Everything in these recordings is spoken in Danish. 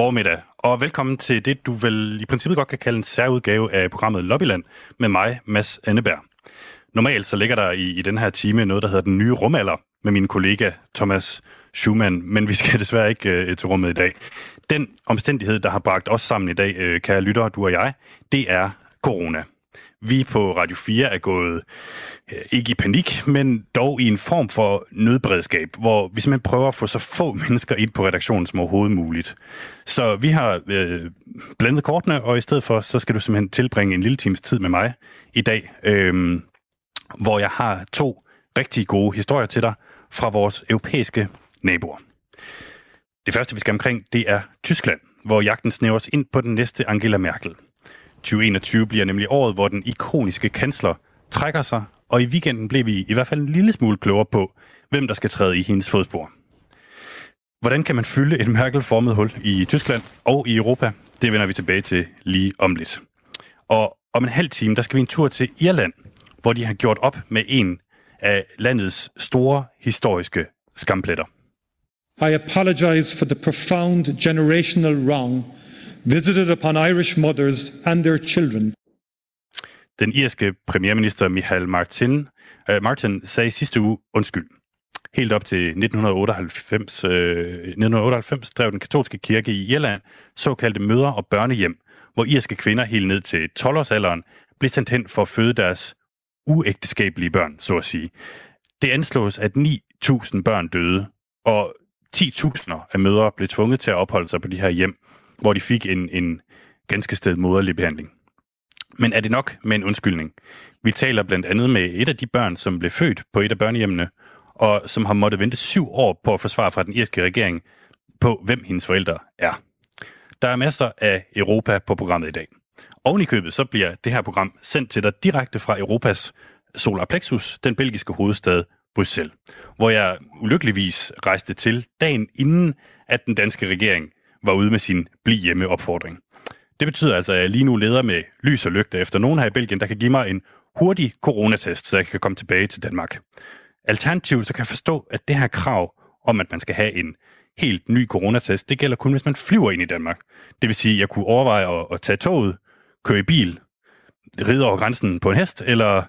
formiddag, og velkommen til det, du vel i princippet godt kan kalde en særudgave af programmet Lobbyland med mig, Mads Anneberg. Normalt så ligger der i, i den her time noget, der hedder Den Nye Rumalder med min kollega Thomas Schumann, men vi skal desværre ikke øh, til rummet i dag. Den omstændighed, der har bragt os sammen i dag, øh, kære lyttere, du og jeg, det er corona. Vi på Radio 4 er gået øh, ikke i panik, men dog i en form for nødberedskab, hvor vi simpelthen prøver at få så få mennesker ind på redaktionen som overhovedet muligt. Så vi har øh, blandet kortene, og i stedet for, så skal du simpelthen tilbringe en lille times tid med mig i dag, øh, hvor jeg har to rigtig gode historier til dig fra vores europæiske naboer. Det første, vi skal omkring, det er Tyskland, hvor jagten snævres ind på den næste Angela Merkel. 2021 bliver nemlig året, hvor den ikoniske kansler trækker sig, og i weekenden blev vi i hvert fald en lille smule klogere på, hvem der skal træde i hendes fodspor. Hvordan kan man fylde et Merkel-formet hul i Tyskland og i Europa? Det vender vi tilbage til lige om lidt. Og om en halv time, der skal vi en tur til Irland, hvor de har gjort op med en af landets store historiske skampletter. I apologize for the profound generational wrong visited upon Irish mothers and their children. Den irske premierminister Michael Martin, uh, Martin sagde sidste uge undskyld. Helt op til 1998, uh, 1998 drev den katolske kirke i Irland såkaldte møder- og børnehjem, hvor irske kvinder helt ned til 12-årsalderen blev sendt hen for at føde deres uægteskabelige børn, så at sige. Det anslås, at 9.000 børn døde, og 10.000 af mødre blev tvunget til at opholde sig på de her hjem, hvor de fik en, en ganske sted moderlig behandling. Men er det nok med en undskyldning? Vi taler blandt andet med et af de børn, som blev født på et af børnehjemmene, og som har måttet vente syv år på at få svar fra den irske regering på, hvem hendes forældre er. Der er masser af Europa på programmet i dag. Oven i købet så bliver det her program sendt til dig direkte fra Europas solar plexus, den belgiske hovedstad Bruxelles, hvor jeg ulykkeligvis rejste til dagen inden, at den danske regering var ude med sin bliv hjemme opfordring. Det betyder altså, at jeg lige nu leder med lys og lygte efter nogen her i Belgien, der kan give mig en hurtig coronatest, så jeg kan komme tilbage til Danmark. Alternativt så kan jeg forstå, at det her krav om, at man skal have en helt ny coronatest, det gælder kun, hvis man flyver ind i Danmark. Det vil sige, at jeg kunne overveje at, at tage toget, køre i bil, ride over grænsen på en hest, eller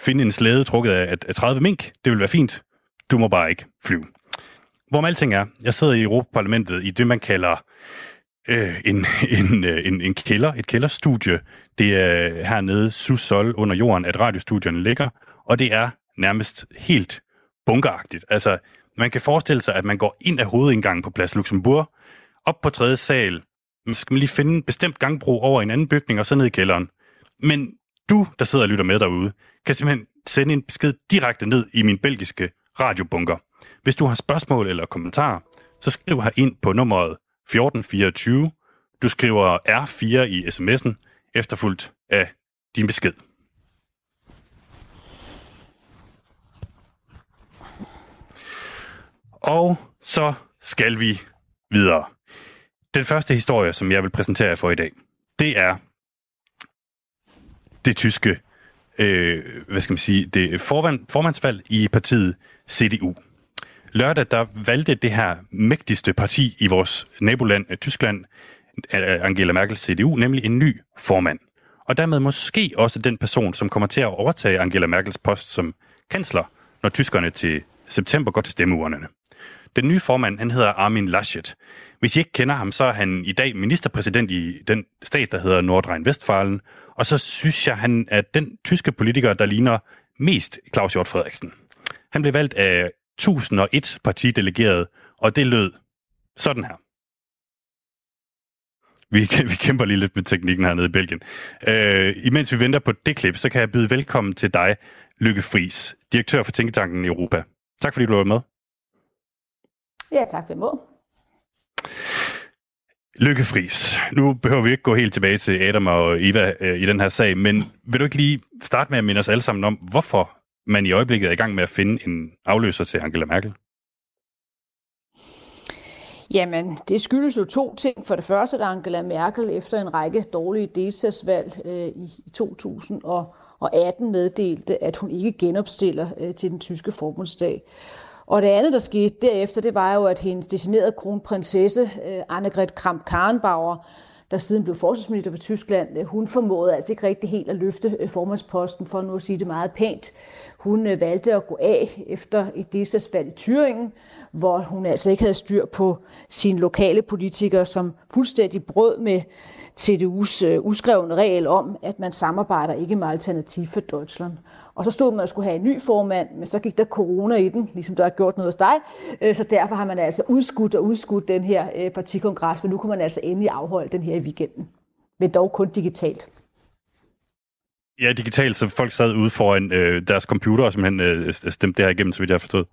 finde en slæde trukket af, af 30 mink. Det vil være fint. Du må bare ikke flyve. Hvor alting er, jeg sidder i Europaparlamentet i det, man kalder øh, en, en, øh, en, en kælder, et kælderstudie. Det er hernede Susol under jorden, at radiostudierne ligger, og det er nærmest helt bunkeragtigt. Altså, man kan forestille sig, at man går ind af hovedindgangen på Plads Luxembourg, op på tredje sal, man skal man lige finde en bestemt gangbro over en anden bygning, og så ned i kælderen. Men du, der sidder og lytter med derude, kan simpelthen sende en besked direkte ned i min belgiske radiobunker. Hvis du har spørgsmål eller kommentarer, så skriv her ind på nummeret 1424. Du skriver R4 i sms'en, efterfulgt af din besked. Og så skal vi videre. Den første historie, som jeg vil præsentere jer for i dag, det er det tyske, øh, hvad skal man sige, det formand, formandsvalg i partiet CDU. Lørdag, der valgte det her mægtigste parti i vores naboland, øh, Tyskland, øh, Angela Merkels CDU, nemlig en ny formand. Og dermed måske også den person, som kommer til at overtage Angela Merkels post som kansler, når tyskerne til september går til stemmeurnerne. Den nye formand, han hedder Armin Laschet. Hvis I ikke kender ham, så er han i dag ministerpræsident i den stat, der hedder Nordrhein-Westfalen. Og så synes jeg, han er den tyske politiker, der ligner mest Claus Hjort Frederiksen. Han blev valgt af 1001 partidelegerede, og det lød sådan her. Vi, vi kæmper lige lidt med teknikken hernede i Belgien. Øh, imens vi venter på det klip, så kan jeg byde velkommen til dig, Lykke Friis, direktør for Tænketanken i Europa. Tak fordi du var med. Ja, tak for imod. Lykke Friis. Nu behøver vi ikke gå helt tilbage til Adam og Eva øh, i den her sag, men vil du ikke lige starte med at minde os alle sammen om, hvorfor man i øjeblikket er i gang med at finde en afløser til Angela Merkel? Jamen, det skyldes jo to ting. For det første, at Angela Merkel efter en række dårlige delstatsvalg øh, i, i 2018 meddelte, at hun ikke genopstiller øh, til den tyske forbundsdag. Og det andet, der skete derefter, det var jo, at hendes designerede kronprinsesse, øh, Annegret Kramp-Karrenbauer, der siden blev forsvarsminister for Tyskland, øh, hun formåede altså ikke rigtig helt at løfte øh, formandsposten, for nu at sige det meget pænt. Hun øh, valgte at gå af efter et delstatsvalg i Thüringen, hvor hun altså ikke havde styr på sine lokale politikere, som fuldstændig brød med CDU's øh, uskrevne regel om, at man samarbejder ikke med Alternativ for Deutschland. Og så stod man og skulle have en ny formand, men så gik der corona i den, ligesom der har gjort noget hos dig. Øh, så derfor har man altså udskudt og udskudt den her øh, partikongres, men nu kan man altså endelig afholde den her i weekenden. Men dog kun digitalt. Ja, digitalt, så folk sad ude foran øh, deres computer og simpelthen øh, stemte det her igennem, så vidt jeg har forstået.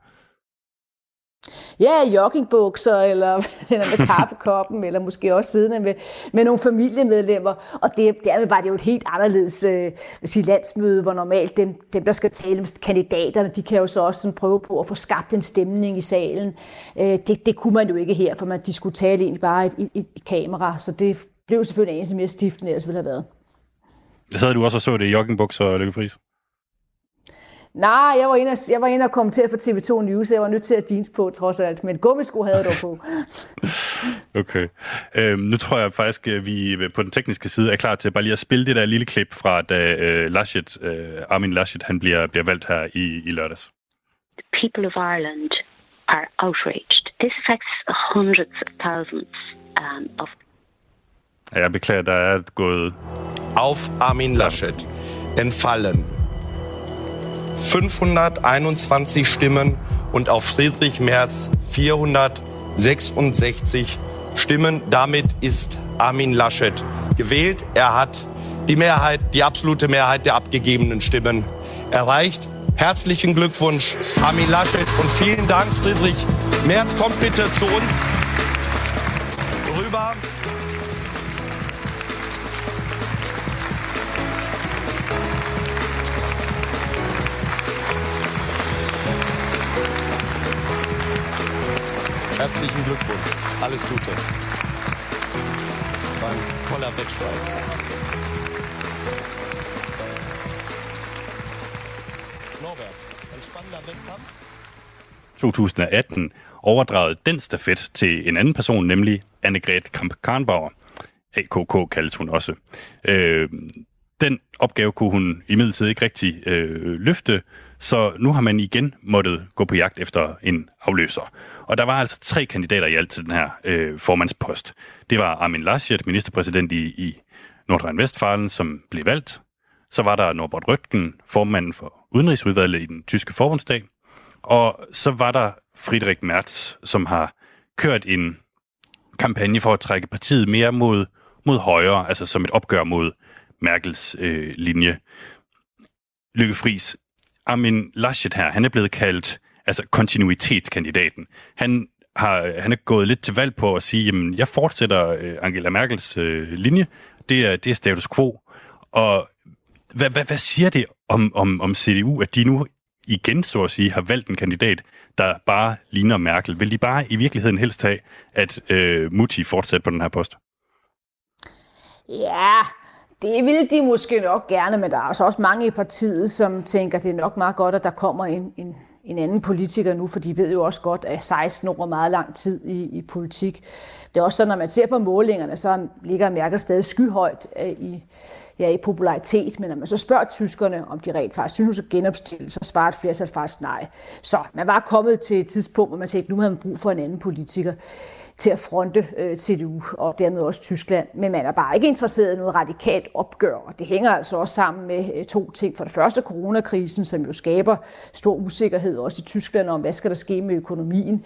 Ja, joggingbukser, eller, eller med kaffekoppen, eller måske også siddende med, med nogle familiemedlemmer. Og det, dermed var det jo et helt anderledes øh, sige, landsmøde, hvor normalt dem, dem, der skal tale med kandidaterne, de kan jo så også sådan prøve på at få skabt en stemning i salen. Øh, det, det kunne man jo ikke her, for man de skulle tale egentlig bare i et, et kamera, så det blev selvfølgelig en mere stift, end ellers ville have været. Sad du også og så det i joggingbukser, Lykke Friis? Nej, jeg var inde og, jeg var inde og kommentere for TV2 News. Jeg var nødt til at jeans på, trods alt. Men gummisko havde jeg dog på. okay. Øhm, nu tror jeg faktisk, at vi på den tekniske side er klar til bare lige at spille det der lille klip fra, da øh, Laschet, øh, Armin Laschet han bliver, bliver valgt her i, i lørdags. The people of Ireland are outraged. This affects hundreds of thousands um, of... Jeg beklager, der er gået... Auf Armin Laschet entfallen 521 Stimmen und auf Friedrich Merz 466 Stimmen. Damit ist Armin Laschet gewählt. Er hat die Mehrheit, die absolute Mehrheit der abgegebenen Stimmen erreicht. Herzlichen Glückwunsch, Armin Laschet, und vielen Dank, Friedrich Merz. Kommt bitte zu uns rüber. Herzlichen Glückwunsch. Alles Gute. War ein toller Wettstreit. Norbert, ein spannender Wettkampf. 2018 overdragede den stafet til en anden person, nemlig Annegret Kamp-Karnbauer. AKK kaldes hun også. Øh, den opgave kunne hun imidlertid ikke rigtig øh, løfte, så nu har man igen måttet gå på jagt efter en afløser. Og der var altså tre kandidater i alt til den her øh, formandspost. Det var Armin Laschet, ministerpræsident i, i Nordrhein-Westfalen, som blev valgt. Så var der Norbert Røttgen, formanden for Udenrigsudvalget i den tyske forbundsdag. Og så var der Friedrich Merz, som har kørt en kampagne for at trække partiet mere mod, mod højre, altså som et opgør mod Merkels øh, linje. Lykke Friis, Armin Laschet her, han er blevet kaldt altså kontinuitetskandidaten. Han har, han er gået lidt til valg på at sige, jamen, jeg fortsætter øh, Angela Merkels øh, linje. Det er, det er status quo. Og hvad, hvad, hvad siger det om, om, om CDU, at de nu igen, så at sige, har valgt en kandidat, der bare ligner Merkel? Vil de bare i virkeligheden helst have, at øh, Mutti fortsætter på den her post? Ja, det ville de måske nok gerne, men der er altså også mange i partiet, som tænker, at det er nok meget godt, at der kommer en, en, en anden politiker nu, for de ved jo også godt, at 16 år er meget lang tid i, i politik. Det er også sådan, når man ser på målingerne, så ligger Merkel stadig skyhøjt øh, i, ja, i popularitet, men når man så spørger tyskerne, om de rent faktisk synes at genopstille, så svarer et flertal faktisk nej. Så man var kommet til et tidspunkt, hvor man tænkte, nu havde man brug for en anden politiker til at fronte øh, CDU og dermed også Tyskland. Men man er bare ikke interesseret i noget radikalt opgør. Og det hænger altså også sammen med øh, to ting. For det første coronakrisen, som jo skaber stor usikkerhed også i Tyskland om, hvad skal der ske med økonomien.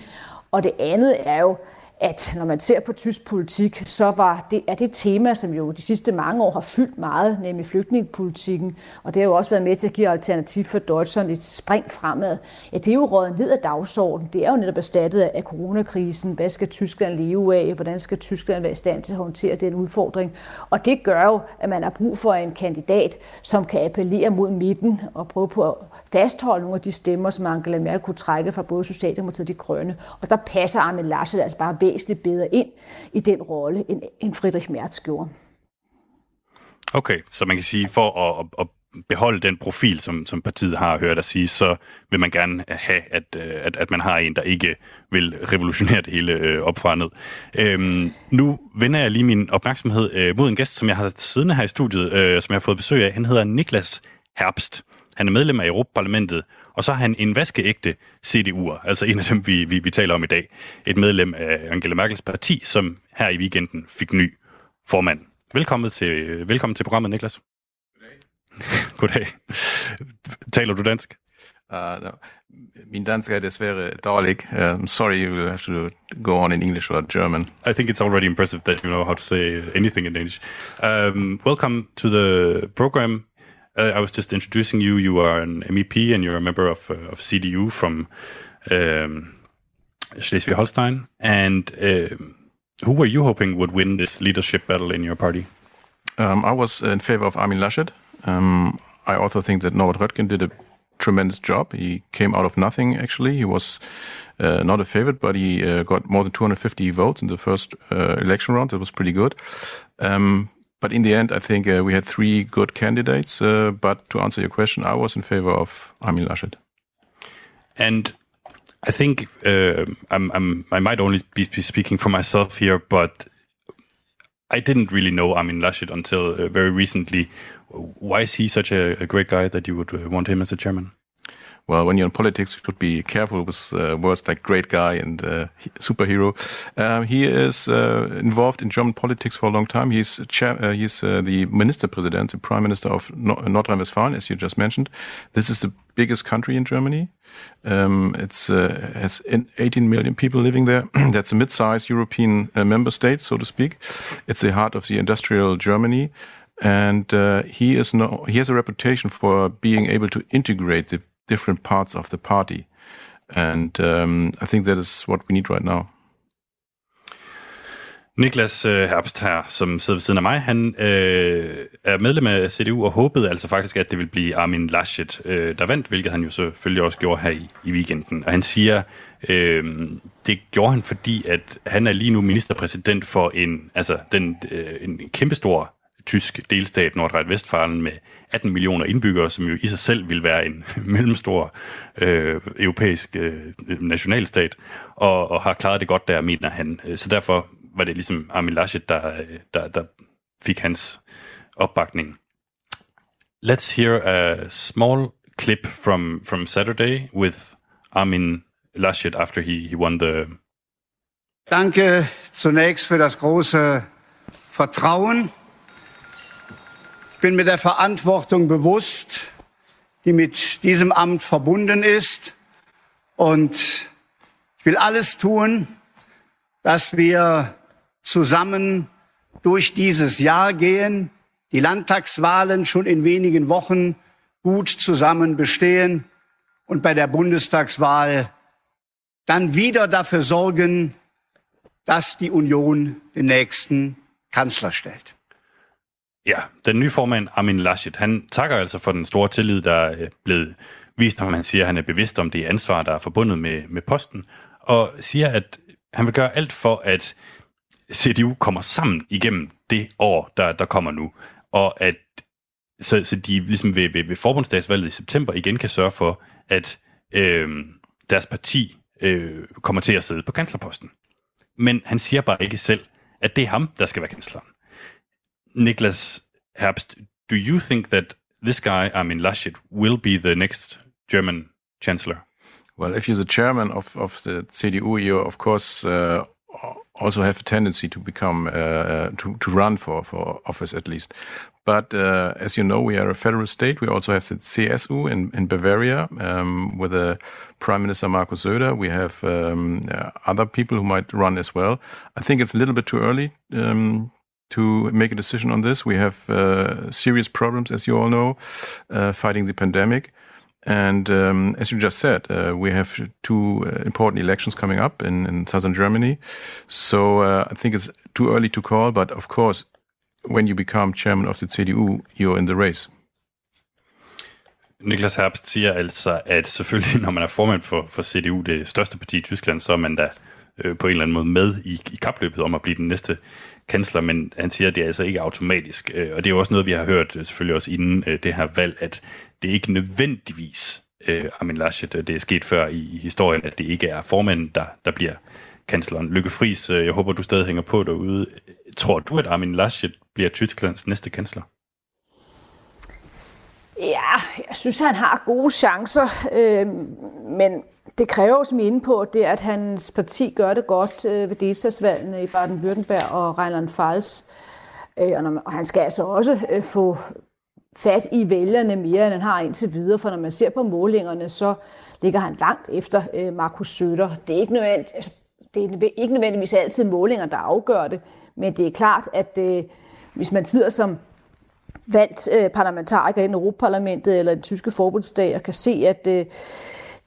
Og det andet er jo, at når man ser på tysk politik, så var det, er det tema, som jo de sidste mange år har fyldt meget, nemlig flygtningepolitikken, og det har jo også været med til at give alternativ for Deutschland et spring fremad. Ja, det er jo røget ned af dagsordenen. Det er jo netop erstattet af coronakrisen. Hvad skal Tyskland leve af? Hvordan skal Tyskland være i stand til at håndtere den udfordring? Og det gør jo, at man har brug for en kandidat, som kan appellere mod midten og prøve på at fastholde nogle af de stemmer, som Angela Merkel kunne trække fra både Socialdemokratiet og de grønne. Og der passer Armin Laschet altså bare væsentligt bedre ind i den rolle, end, end Friedrich Merz gjorde. Okay, så man kan sige, for at, at, beholde den profil, som, som partiet har hørt at sige, så vil man gerne have, at, øh, at, at man har en, der ikke vil revolutionere det hele øh, op fra ned. Øhm, nu vender jeg lige min opmærksomhed øh, mod en gæst, som jeg har siddende her i studiet, øh, som jeg har fået besøg af. Han hedder Niklas Herbst. Han er medlem af Europaparlamentet, og så har han en vaskeægte CDU'er, altså en af dem, vi, vi, vi taler om i dag. Et medlem af Angela Merkels parti, som her i weekenden fik ny formand. Velkommen til, velkommen til programmet, Niklas. Goddag. Goddag. Taler du dansk? Uh, no. Min dansk er desværre dårlig. Uh, I'm sorry, you will have to go on in English or German. I think it's already impressive that you know how to say anything in Danish. Um, welcome to the program. Uh, I was just introducing you. You are an MEP and you're a member of, uh, of CDU from um, Schleswig-Holstein. And uh, who were you hoping would win this leadership battle in your party? Um, I was in favor of Armin Laschet. Um, I also think that Norbert Röttgen did a tremendous job. He came out of nothing, actually. He was uh, not a favorite, but he uh, got more than 250 votes in the first uh, election round. That was pretty good. Um, but in the end, I think uh, we had three good candidates. Uh, but to answer your question, I was in favor of Armin Laschet. And I think uh, I'm, I'm, i might only be speaking for myself here, but I didn't really know Armin Laschet until uh, very recently. Why is he such a, a great guy that you would uh, want him as a chairman? Well, when you're in politics, you should be careful with uh, words like great guy and uh, superhero. Uh, he is uh, involved in German politics for a long time. He's chair, uh, he's uh, the minister president, the prime minister of no North Rhine-Westphalia, as you just mentioned. This is the biggest country in Germany. Um, it's has 18 million people living there. That's a mid-sized European member state, so to speak. It's the heart of the industrial Germany and uh, he is no, he has a reputation for being able to integrate the different parts of the party. And um, I think that is what we need right now. Niklas øh, Herbst her, som sidder ved siden af mig, han øh, er medlem af CDU og håbede altså faktisk, at det ville blive Armin Laschet, øh, der vandt, hvilket han jo selvfølgelig også gjorde her i, i weekenden. Og han siger, øh, det gjorde han, fordi at han er lige nu ministerpræsident for en, altså den, øh, en kæmpestor tysk delstat Nordrhein-Westfalen med 18 millioner indbyggere, som jo i sig selv vil være en mellemstor øh, europæisk øh, nationalstat, og, og har klaret det godt der, mener han. Øh, så derfor var det ligesom Armin Laschet, der, øh, der, der fik hans opbakning. Let's hear a small clip from, from Saturday with Armin Laschet after he, he won the... Danke zunächst für das große Vertrauen, bin mir der Verantwortung bewusst, die mit diesem Amt verbunden ist. Und ich will alles tun, dass wir zusammen durch dieses Jahr gehen, die Landtagswahlen schon in wenigen Wochen gut zusammen bestehen und bei der Bundestagswahl dann wieder dafür sorgen, dass die Union den nächsten Kanzler stellt. Ja, den nye formand, Armin Laschet, han takker altså for den store tillid, der er blevet vist, når man siger, at han er bevidst om det ansvar, der er forbundet med, med posten, og siger, at han vil gøre alt for, at CDU kommer sammen igennem det år, der, der kommer nu, og at så, så de ligesom ved, ved, ved forbundsdagsvalget i september igen kan sørge for, at øh, deres parti øh, kommer til at sidde på kanslerposten. Men han siger bare ikke selv, at det er ham, der skal være kansleren. Niklas Herbst, do you think that this guy, I mean Laschet, will be the next German chancellor? Well, if you're the chairman of, of the CDU, you of course uh, also have a tendency to become uh, uh, to to run for for office at least. But uh, as you know, we are a federal state. We also have the CSU in in Bavaria um, with a Prime Minister Markus Söder. We have um, uh, other people who might run as well. I think it's a little bit too early um, to make a decision on this. We have uh, serious problems, as you all know, uh, fighting the pandemic. And um, as you just said, uh, we have two uh, important elections coming up in, in southern Germany. So uh, I think it's too early to call, but of course, when you become chairman of the CDU, you're in the race. Niklas Herbst siger altså, at selvfølgelig, når man er formand for, for CDU, det største parti i Tyskland, så er man da øh, på en eller anden måde med i, i kapløbet om at blive den næste kansler, men han siger, at det er altså ikke automatisk. Øh, og det er jo også noget, vi har hørt øh, selvfølgelig også inden øh, det her valg, at det ikke nødvendigvis Armin Laschet, det er sket før i historien, at det ikke er formanden, der, der bliver kansleren. Lykke Friis, jeg håber, du stadig hænger på derude. Tror du, at Armin Laschet bliver Tysklands næste kansler? Ja, jeg synes, han har gode chancer, øh, men det kræver, som I er inde på, det er, at hans parti gør det godt øh, ved delstatsvalgene i Baden-Württemberg og Rheinland-Pfalz. Øh, og, og han skal altså også øh, få fat i vælgerne mere, end han har indtil videre, for når man ser på målingerne, så ligger han langt efter øh, Markus Søder. Det er ikke nødvendigt, altså, det er ikke nødvendigvis altid målinger, der afgør det, men det er klart, at øh, hvis man sidder som valgt øh, parlamentariker i Europaparlamentet eller den tyske forbundsdag og kan se, at øh,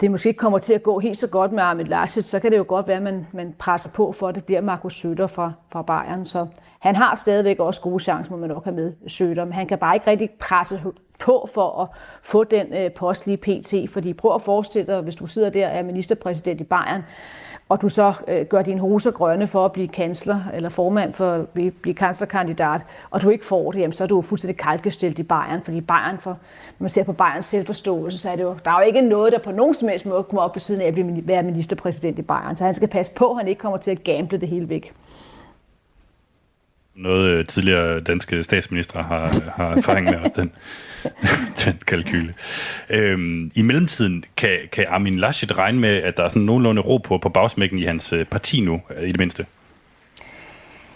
det måske ikke kommer til at gå helt så godt med Armin Laschet, så kan det jo godt være, at man, man presser på for, at det bliver Markus Søder fra, fra Bayern. Så han har stadigvæk også gode chancer, må man nok have med Søder, men han kan bare ikke rigtig presse på for at få den øh, post lige pt. Fordi prøv at forestille dig, hvis du sidder der og er ministerpræsident i Bayern, og du så øh, gør dine hose grønne for at blive kansler, eller formand for at blive, blive kanslerkandidat, og du ikke får det, jamen, så er du fuldstændig kalkestillet i Bayern, fordi Bayern, for, når man ser på Bayerns selvforståelse, så er det jo, der er jo ikke noget, der på nogen som helst måde kommer op på siden af at blive, være ministerpræsident i Bayern, så han skal passe på, at han ikke kommer til at gamble det hele væk noget øh, tidligere danske statsminister har, har erfaring med også den, den kalkyle. Øhm, I mellemtiden kan, kan Armin Laschet regne med, at der er sådan nogenlunde ro på, på bagsmækken i hans øh, parti nu, i det mindste?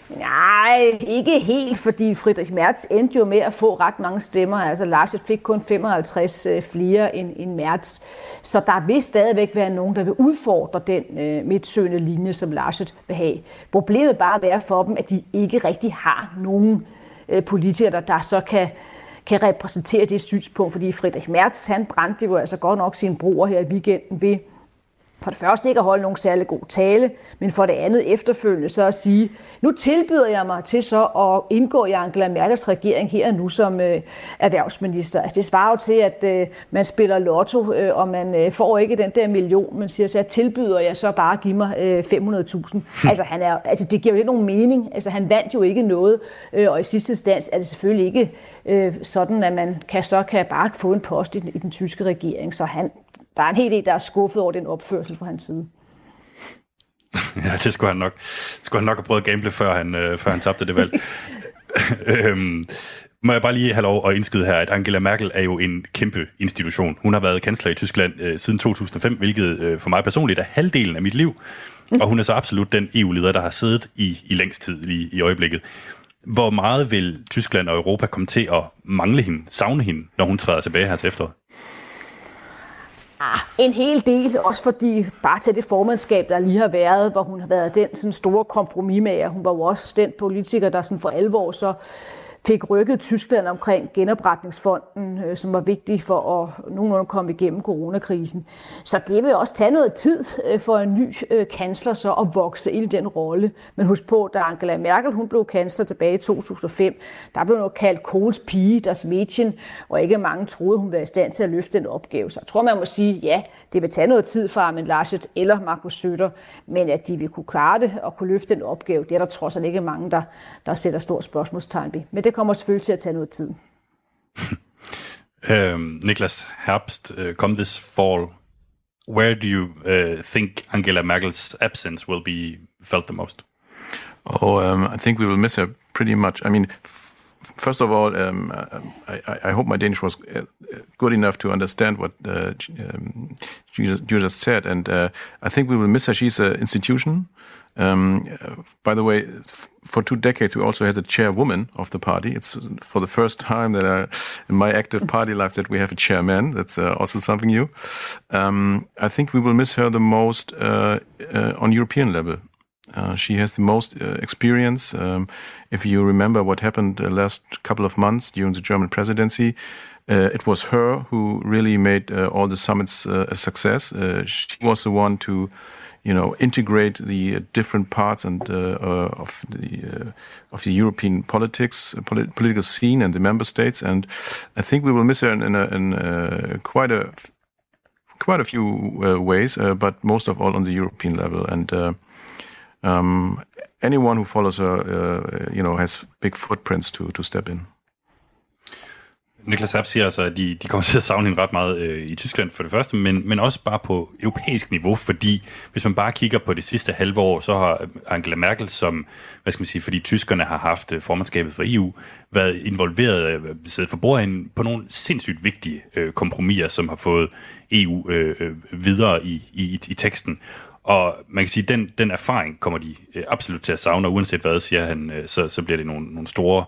Nej, ikke helt, fordi Friedrich Merz endte jo med at få ret mange stemmer. Altså Laschet fik kun 55 øh, flere end, end Merz. Så der vil stadigvæk være nogen, der vil udfordre den øh, midtsøgende linje, som Laschet vil have. Problemet bare være for dem, at de ikke rigtig har nogen øh, politikere, der, der så kan, kan repræsentere det synspunkt, fordi Friedrich Merz, han brændte jo altså godt nok sine broer her i weekenden ved for det første ikke at holde nogen særlig god tale, men for det andet efterfølgende så at sige, nu tilbyder jeg mig til så at indgå i Angela Merkels regering her nu som øh, erhvervsminister. Altså det svarer jo til, at øh, man spiller lotto, øh, og man øh, får ikke den der million, men siger så, at tilbyder jeg så bare at give mig øh, 500.000. Hm. Altså, han er, altså det giver jo ikke nogen mening. Altså han vandt jo ikke noget, øh, og i sidste instans er det selvfølgelig ikke øh, sådan, at man kan, så kan bare få en post i den, i den tyske regering. Så han, der er en hel del, der er skuffet over den opførsel fra hans side. ja, det skulle han nok, skulle han nok have prøvet at gamble, før han, øh, før han tabte det valg. øhm, må jeg bare lige have lov at indskyde her, at Angela Merkel er jo en kæmpe institution. Hun har været kansler i Tyskland øh, siden 2005, hvilket øh, for mig personligt er halvdelen af mit liv. Mm. Og hun er så absolut den EU-leder, der har siddet i, i længst tid lige i øjeblikket. Hvor meget vil Tyskland og Europa komme til at mangle hende, savne hende, når hun træder tilbage her til efteråret? Ah, en hel del, også fordi bare til det formandskab, der lige har været, hvor hun har været den sådan store kompromismager. Hun var jo også den politiker, der sådan for alvor så fik rykket Tyskland omkring genopretningsfonden, øh, som var vigtig for at nogenlunde komme igennem coronakrisen. Så det vil også tage noget tid øh, for en ny øh, kansler så at vokse ind i den rolle. Men husk på, da Angela Merkel hun blev kansler tilbage i 2005, der blev noget kaldt Kohls pige, deres Mädchen, og ikke mange troede, hun var i stand til at løfte den opgave. Så jeg tror, man må sige, ja, det vil tage noget tid for Armin Laschet eller Markus Søder, men at de vil kunne klare det og kunne løfte den opgave, det er der trods alt ikke mange, der, der sætter stort spørgsmålstegn ved. Men det kommer selvfølgelig til at tage noget tid. um, Niklas Herbst, uh, come this fall, where do you uh, think Angela Merkel's absence will be felt the most? Oh, um, I think we will miss her pretty much. I mean, first of all, um, I, I, hope my Danish was uh, good enough to understand what uh, um, you, just said, and uh, I think we will miss her. She's an institution. Um, by the way, for two decades we also had a chairwoman of the party. It's for the first time that I, in my active party life that we have a chairman. That's uh, also something new. Um, I think we will miss her the most uh, uh, on European level. Uh, she has the most uh, experience. Um, if you remember what happened the last couple of months during the German presidency, uh, it was her who really made uh, all the summits uh, a success. Uh, she was the one to, you know, integrate the different parts and of the of the European politics, polit political scene, and the member states. And I think we will miss her in, in, a, in quite a quite a few ways, but most of all on the European level. And um, anyone who follows her, uh, you know, has big footprints to to step in. Niklas Happ siger altså, at de, de kommer til at savne hende ret meget øh, i Tyskland for det første, men, men også bare på europæisk niveau, fordi hvis man bare kigger på det sidste halve år, så har Angela Merkel, som, hvad skal man sige, fordi tyskerne har haft øh, formandskabet for EU, været involveret, øh, siddet for bordenden på nogle sindssygt vigtige øh, kompromiser, som har fået EU øh, øh, videre i, i, i teksten. Og man kan sige, at den, den erfaring kommer de øh, absolut til at savne, og uanset hvad, siger han, øh, så, så bliver det nogle, nogle store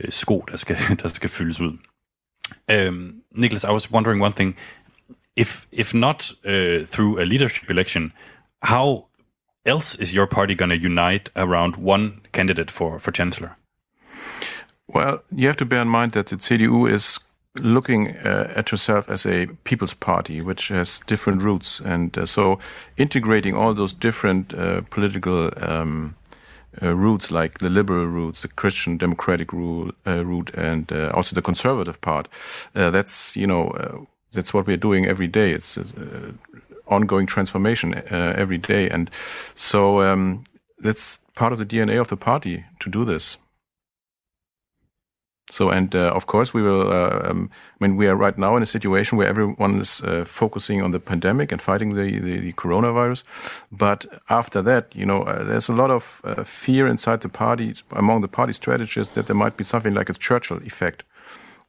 øh, sko, der skal, der skal fyldes ud. Um, Nicholas, I was wondering one thing: if if not uh, through a leadership election, how else is your party going to unite around one candidate for for chancellor? Well, you have to bear in mind that the CDU is looking uh, at yourself as a people's party, which has different roots, and uh, so integrating all those different uh, political um, uh, roots, like the liberal roots, the Christian democratic rule, uh, route, and uh, also the conservative part. That's you know that's what we're doing every day. It's ongoing transformation every day, and so um, that's part of the DNA of the party to do this. So, and uh, of course, we will. Uh, um, I mean, we are right now in a situation where everyone is uh, focusing on the pandemic and fighting the, the, the, coronavirus. But after that, you know, uh, there's a lot of uh, fear inside the party, among the party strategists, that there might be something like a Churchill effect,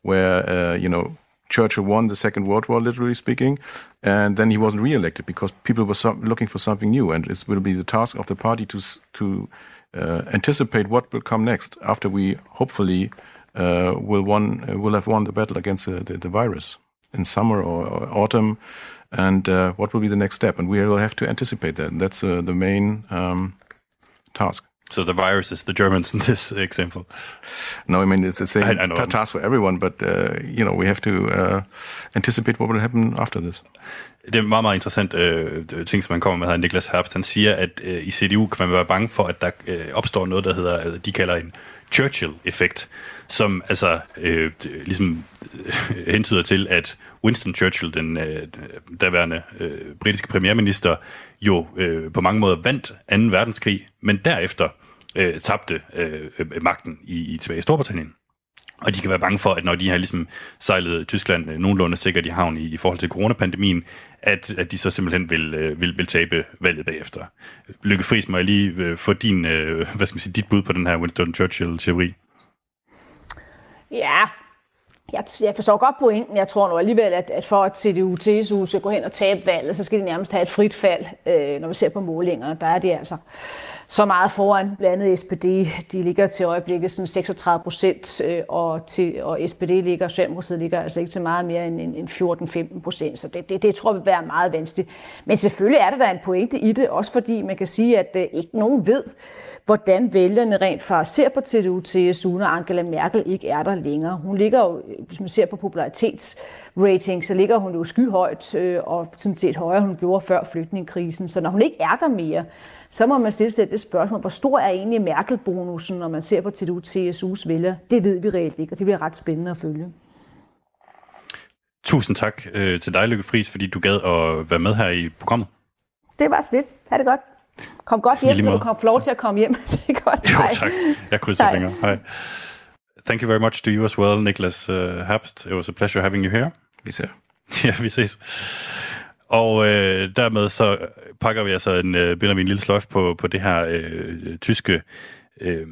where uh, you know Churchill won the Second World War, literally speaking, and then he wasn't re-elected because people were some, looking for something new, and it will be the task of the party to to anticipate what will come next after we hopefully uh, will won uh, will have won the battle against the, the, the virus in summer or, or autumn, and uh, what will be the next step? And we will have to anticipate that. And that's uh, the main um, task. So the virus is the Germans in this example. No, I mean it's the same I, I task for everyone, but uh, you know we have to uh, anticipate what will happen after this. Det er en meget, meget interessant øh, ting, som man kommer med her, Niklas Herbst. Han siger, at øh, i CDU kan man være bange for, at der øh, opstår noget, der hedder, de kalder en Churchill-effekt, som altså øh, ligesom øh, hentyder til, at Winston Churchill, den øh, daværende øh, britiske premierminister, jo øh, på mange måder vandt 2. verdenskrig, men derefter øh, tabte øh, øh, magten i, i tilbage i Storbritannien. Og de kan være bange for, at når de har ligesom sejlet Tyskland øh, nogenlunde sikkert i havn i, i forhold til coronapandemien, at, at de så simpelthen vil, øh, vil, vil tabe valget bagefter. Lykke Friis, må jeg lige øh, få din, øh, hvad skal man sige, dit bud på den her Winston Churchill-teori? Ja, jeg, jeg forstår godt pointen. Jeg tror nu alligevel, at, at for at CDU-TSU skal gå hen og tabe valget, så skal de nærmest have et frit fald, øh, når vi ser på målingerne. Der er det altså så meget foran, blandt andet SPD. De ligger til øjeblikket sådan 36 procent, øh, og, til, og SPD ligger, Socialdemokratiet ligger altså ikke til meget mere end, end 14-15 procent, så det, det, det tror jeg vil være meget vanskeligt. Men selvfølgelig er der da en pointe i det, også fordi man kan sige, at øh, ikke nogen ved, hvordan vælgerne rent faktisk ser på TDU TSU, når Angela Merkel ikke er der længere. Hun ligger jo, hvis man ser på popularitetsrating, så ligger hun jo skyhøjt, øh, og sådan set højere, hun gjorde før flygtningekrisen. Så når hun ikke er der mere, så må man stille sig det spørgsmål, hvor stor er egentlig Merkel-bonusen, når man ser på TDU TSU's vælger? Det ved vi reelt ikke, og det bliver ret spændende at følge. Tusind tak øh, til dig, Lykke Friis, fordi du gad at være med her i programmet. Det var så lidt. Ha' det godt. Kom godt hjem, når du kommer lov til at komme hjem. det er godt. Jo, tak. Jeg krydser fingre. Hej. Thank you very much to you as well, Niklas uh, Herbst. It was a pleasure having you here. Vi ser. ja, vi ses. Og øh, dermed så pakker vi altså en, øh, binder vi en lille sløjf på, på det her øh, tyske øh,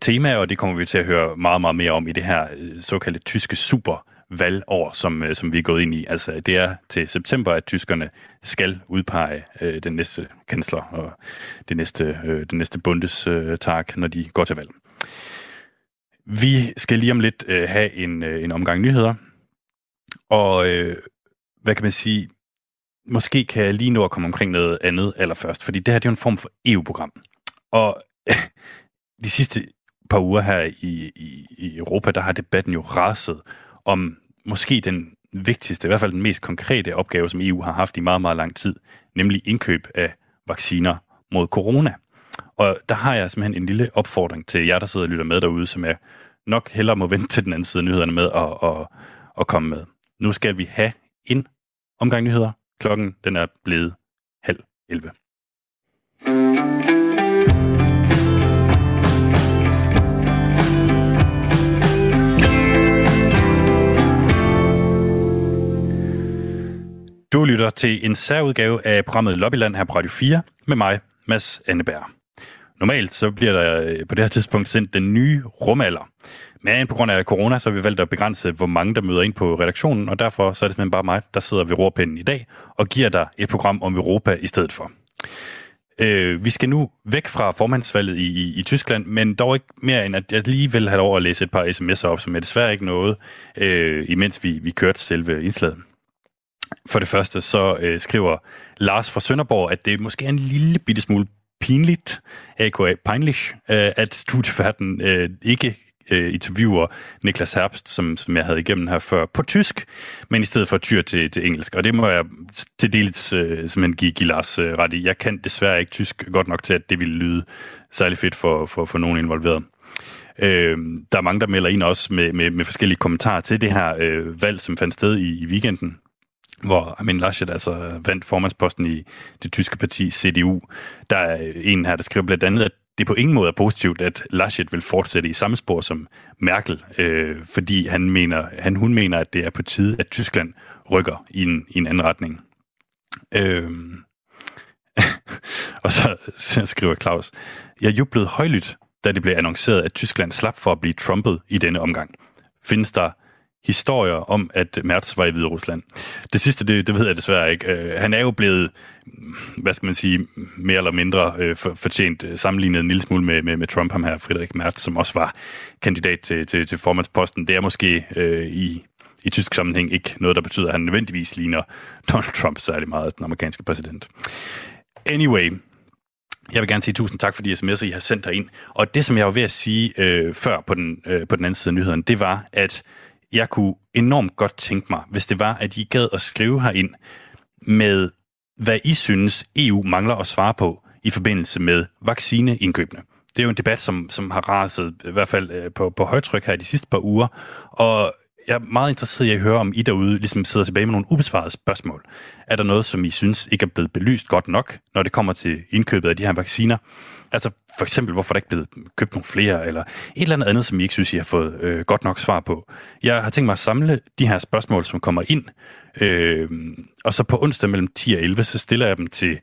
tema, og det kommer vi til at høre meget, meget mere om i det her øh, såkaldte tyske supervalgår, som, øh, som vi er gået ind i. Altså, det er til september, at tyskerne skal udpege øh, den næste kansler og det næste, øh, den næste bundestag, når de går til valg. Vi skal lige om lidt øh, have en, øh, en omgang nyheder, og øh, hvad kan man sige, måske kan jeg lige nå at komme omkring noget andet allerførst, fordi det her det er jo en form for EU-program. Og de sidste par uger her i, i, i Europa, der har debatten jo raset om måske den vigtigste, i hvert fald den mest konkrete opgave, som EU har haft i meget, meget lang tid, nemlig indkøb af vacciner mod corona. Og der har jeg simpelthen en lille opfordring til jer, der sidder og lytter med derude, som jeg nok hellere må vente til den anden side af nyhederne med at, at, at komme med. Nu skal vi have en omgang nyheder, Klokken den er blevet halv 11. Du lytter til en særudgave af programmet Lobbyland her på Radio 4 med mig, Mads Anneberg. Normalt så bliver der øh, på det her tidspunkt sendt den nye rumalder. Men på grund af corona, så har vi valgt at begrænse, hvor mange der møder ind på redaktionen, og derfor så er det simpelthen bare mig, der sidder ved rorpinden i dag og giver dig et program om Europa i stedet for. Øh, vi skal nu væk fra formandsvalget i, i, i Tyskland, men dog ikke mere end, at jeg lige vil have lov at læse et par sms'er op, som er desværre ikke noget, øh, imens vi, vi kørte selve indslaget. For det første så øh, skriver Lars fra Sønderborg, at det måske er en lille bitte smule pinligt, aka peinlich, øh, at studiefærden øh, ikke øh, interviewer Niklas Herbst, som, som jeg havde igennem her før, på tysk, men i stedet for tyr til, til engelsk. Og det må jeg til dels øh, simpelthen give, give Lars øh, ret i. Jeg kan desværre ikke tysk godt nok til, at det ville lyde særlig fedt for, for, for nogen involveret. Øh, der er mange, der melder ind også med, med, med forskellige kommentarer til det her øh, valg, som fandt sted i, i weekenden hvor Armin Laschet altså vandt formandsposten i det tyske parti CDU. Der er en her, der skriver blandt andet, at det på ingen måde er positivt, at Laschet vil fortsætte i samme spor som Merkel, øh, fordi han mener, han, hun mener, at det er på tide, at Tyskland rykker i en, i en anden retning. Øh, og så, så skriver Claus, jeg jublede højlydt, da det blev annonceret, at Tyskland slap for at blive trumpet i denne omgang. Findes der historier om, at Mertz var i Hvide Rusland. Det sidste, det, det ved jeg desværre ikke. Øh, han er jo blevet, hvad skal man sige, mere eller mindre øh, for, fortjent øh, sammenlignet en lille smule med, med, med Trump, ham her, Frederik Mertz, som også var kandidat til, til, til formandsposten. Det er måske øh, i, i tysk sammenhæng ikke noget, der betyder, at han nødvendigvis ligner Donald Trump særlig meget, den amerikanske præsident. Anyway, jeg vil gerne sige tusind tak for de sms'er, I har sendt ind. Og det, som jeg var ved at sige øh, før på den, øh, på den anden side af nyheden, det var, at jeg kunne enormt godt tænke mig, hvis det var, at I gad at skrive herind med, hvad I synes, EU mangler at svare på i forbindelse med vaccineindkøbene. Det er jo en debat, som, som har raset i hvert fald øh, på, på højtryk her de sidste par uger, og jeg er meget interesseret i at høre, om I derude ligesom sidder tilbage med nogle ubesvarede spørgsmål. Er der noget, som I synes ikke er blevet belyst godt nok, når det kommer til indkøbet af de her vacciner? Altså for eksempel, hvorfor der ikke er blevet købt nogle flere, eller et eller andet andet, som I ikke synes, I har fået øh, godt nok svar på. Jeg har tænkt mig at samle de her spørgsmål, som kommer ind, øh, og så på onsdag mellem 10 og 11, så stiller jeg dem til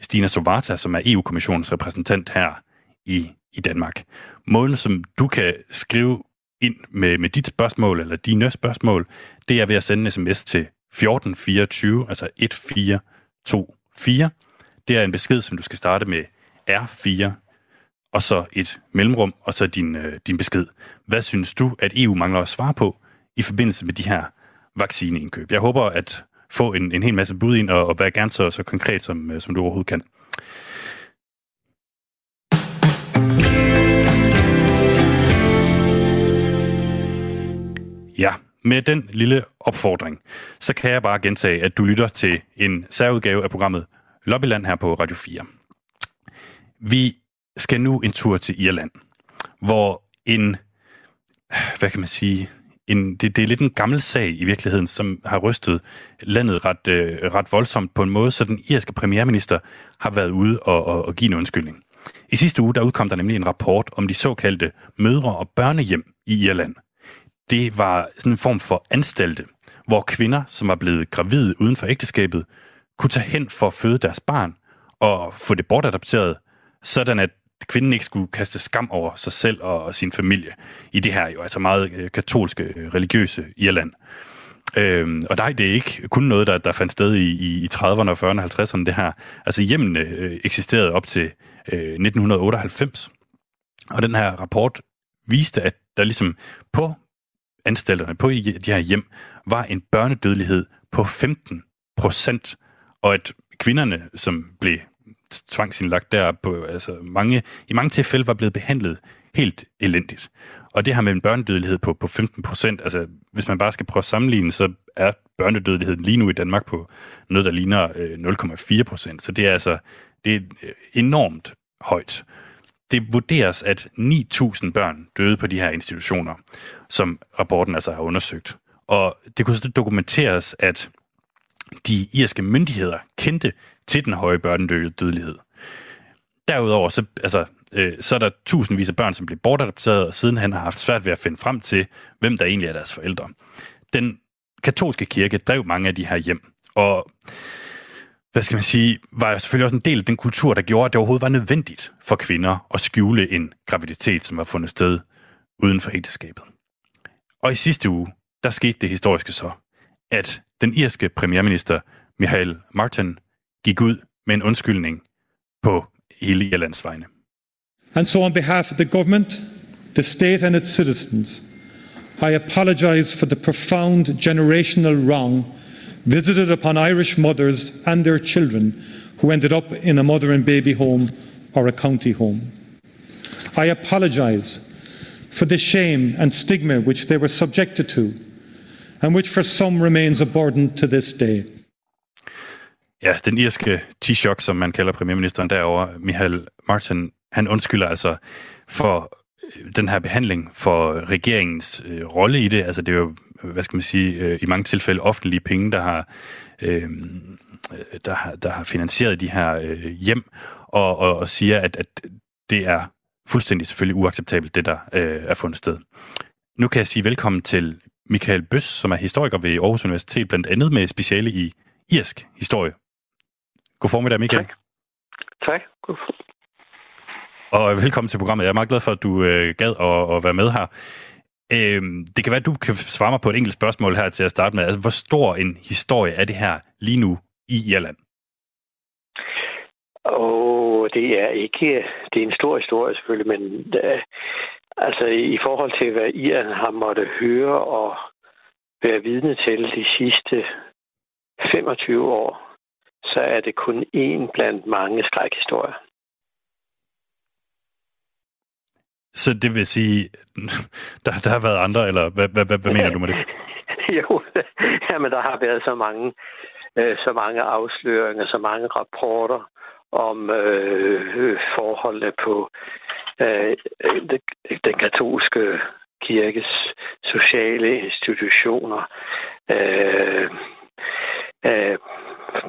Stina Sovata, som er EU-kommissionens repræsentant her i, i Danmark. Måden, som du kan skrive ind med, med dit spørgsmål, eller dine spørgsmål, det er ved at sende en sms til 1424, altså 1424. Det er en besked, som du skal starte med R4, og så et mellemrum, og så din, øh, din besked. Hvad synes du, at EU mangler at svare på i forbindelse med de her vaccineindkøb? Jeg håber at få en, en hel masse bud ind, og, og være gerne så, så konkret, som, øh, som du overhovedet kan. Ja, med den lille opfordring, så kan jeg bare gentage, at du lytter til en særudgave af programmet Lobbyland her på Radio 4. Vi skal nu en tur til Irland, hvor en, hvad kan man sige, en, det, det er lidt en gammel sag i virkeligheden, som har rystet landet ret, øh, ret voldsomt på en måde, så den irske premierminister har været ude og, og, og give en undskyldning. I sidste uge der udkom der nemlig en rapport om de såkaldte mødre- og børnehjem i Irland. Det var sådan en form for anstalte, hvor kvinder, som var blevet gravide uden for ægteskabet, kunne tage hen for at føde deres barn og få det bortadopteret, sådan at kvinden ikke skulle kaste skam over sig selv og sin familie i det her jo altså meget øh, katolske, øh, religiøse Irland. Øhm, og nej, det er ikke kun noget, der, der fandt sted i, i, i 30'erne, 40'erne og 50'erne, det her. Altså hjemmene øh, eksisterede op til øh, 1998. Og den her rapport viste, at der ligesom på anstalterne, på de her hjem, var en børnedødelighed på 15 procent, og at kvinderne, som blev tvangsindlagt der på, altså mange, i mange tilfælde var blevet behandlet helt elendigt. Og det her med en børnedødelighed på, på 15 procent, altså hvis man bare skal prøve at sammenligne, så er børnedødeligheden lige nu i Danmark på noget, der ligner øh, 0,4 procent. Så det er altså det er øh, enormt højt. Det vurderes, at 9.000 børn døde på de her institutioner, som rapporten altså har undersøgt. Og det kunne så dokumenteres, at de irske myndigheder kendte til den høje børnedødelighed. Derudover så, altså, øh, så er der tusindvis af børn, som bliver bortadopteret, og siden han har haft svært ved at finde frem til, hvem der egentlig er deres forældre. Den katolske kirke drev mange af de her hjem, Og hvad skal man sige, var selvfølgelig også en del af den kultur, der gjorde, at det overhovedet var nødvendigt for kvinder at skjule en graviditet, som var fundet sted uden for ægteskabet. Og i sidste uge, der skete det historiske så, at den irske premierminister Michael Martin gik ud med en undskyldning på hele Irlands vegne. And so on behalf of the government, the state and its citizens, I apologize for the profound generational wrong visited upon Irish mothers and their children who ended up in a mother and baby home or a county home. I apologize for the shame and stigma which they were subjected to and which for some remains a burden to this day. Ja, den irske Taoiseach, som man kalder premierministeren derover, Michael Martin, han undskylder altså for øh, den her behandling, for regeringens øh, rolle i det. Altså det er jo, hvad skal man sige, øh, i mange tilfælde offentlige penge, der har, øh, der har, der har finansieret de her øh, hjem, og, og, og siger, at, at det er fuldstændig selvfølgelig uacceptabelt, det der øh, er fundet sted. Nu kan jeg sige velkommen til Michael Bøs, som er historiker ved Aarhus Universitet, blandt andet med speciale i irsk historie. God formiddag, Michael. Tak. Tak. God og velkommen til programmet. Jeg er meget glad for, at du øh, gad at, at være med her. Øh, det kan være, at du kan svare mig på et enkelt spørgsmål her til at starte med. Altså, hvor stor en historie er det her lige nu i Irland? Og det er ikke... Det er en stor historie selvfølgelig, men øh, altså i forhold til, hvad Irland har måttet høre og være vidne til de sidste 25 år, så er det kun en blandt mange skrækhistorier. Så det vil sige, der, der har været andre, eller hvad, hvad, hvad, hvad mener du med det? jo, jamen der har været så mange, øh, så mange afsløringer, så mange rapporter om øh, forholdene på øh, den katolske kirkes sociale institutioner. Øh, øh,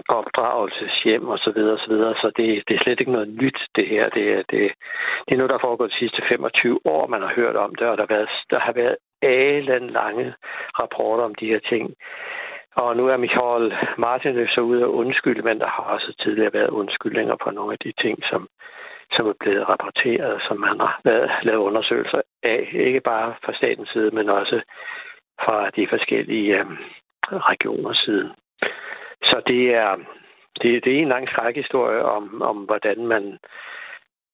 opdragelseshjem og så videre, og så videre. Så det, det er slet ikke noget nyt, det her. Det det, det er noget, der er foregået de sidste 25 år, man har hørt om det, og der har været, der har været alen lange rapporter om de her ting. Og nu er Michael Martin så ude og undskylde, men der har også tidligere været undskyldninger på nogle af de ting, som, som er blevet rapporteret, som man har lavet, lavet undersøgelser af. Ikke bare fra statens side, men også fra de forskellige øh, regioners side. Så det er, det, det er en lang skrækhistorie om, om hvordan man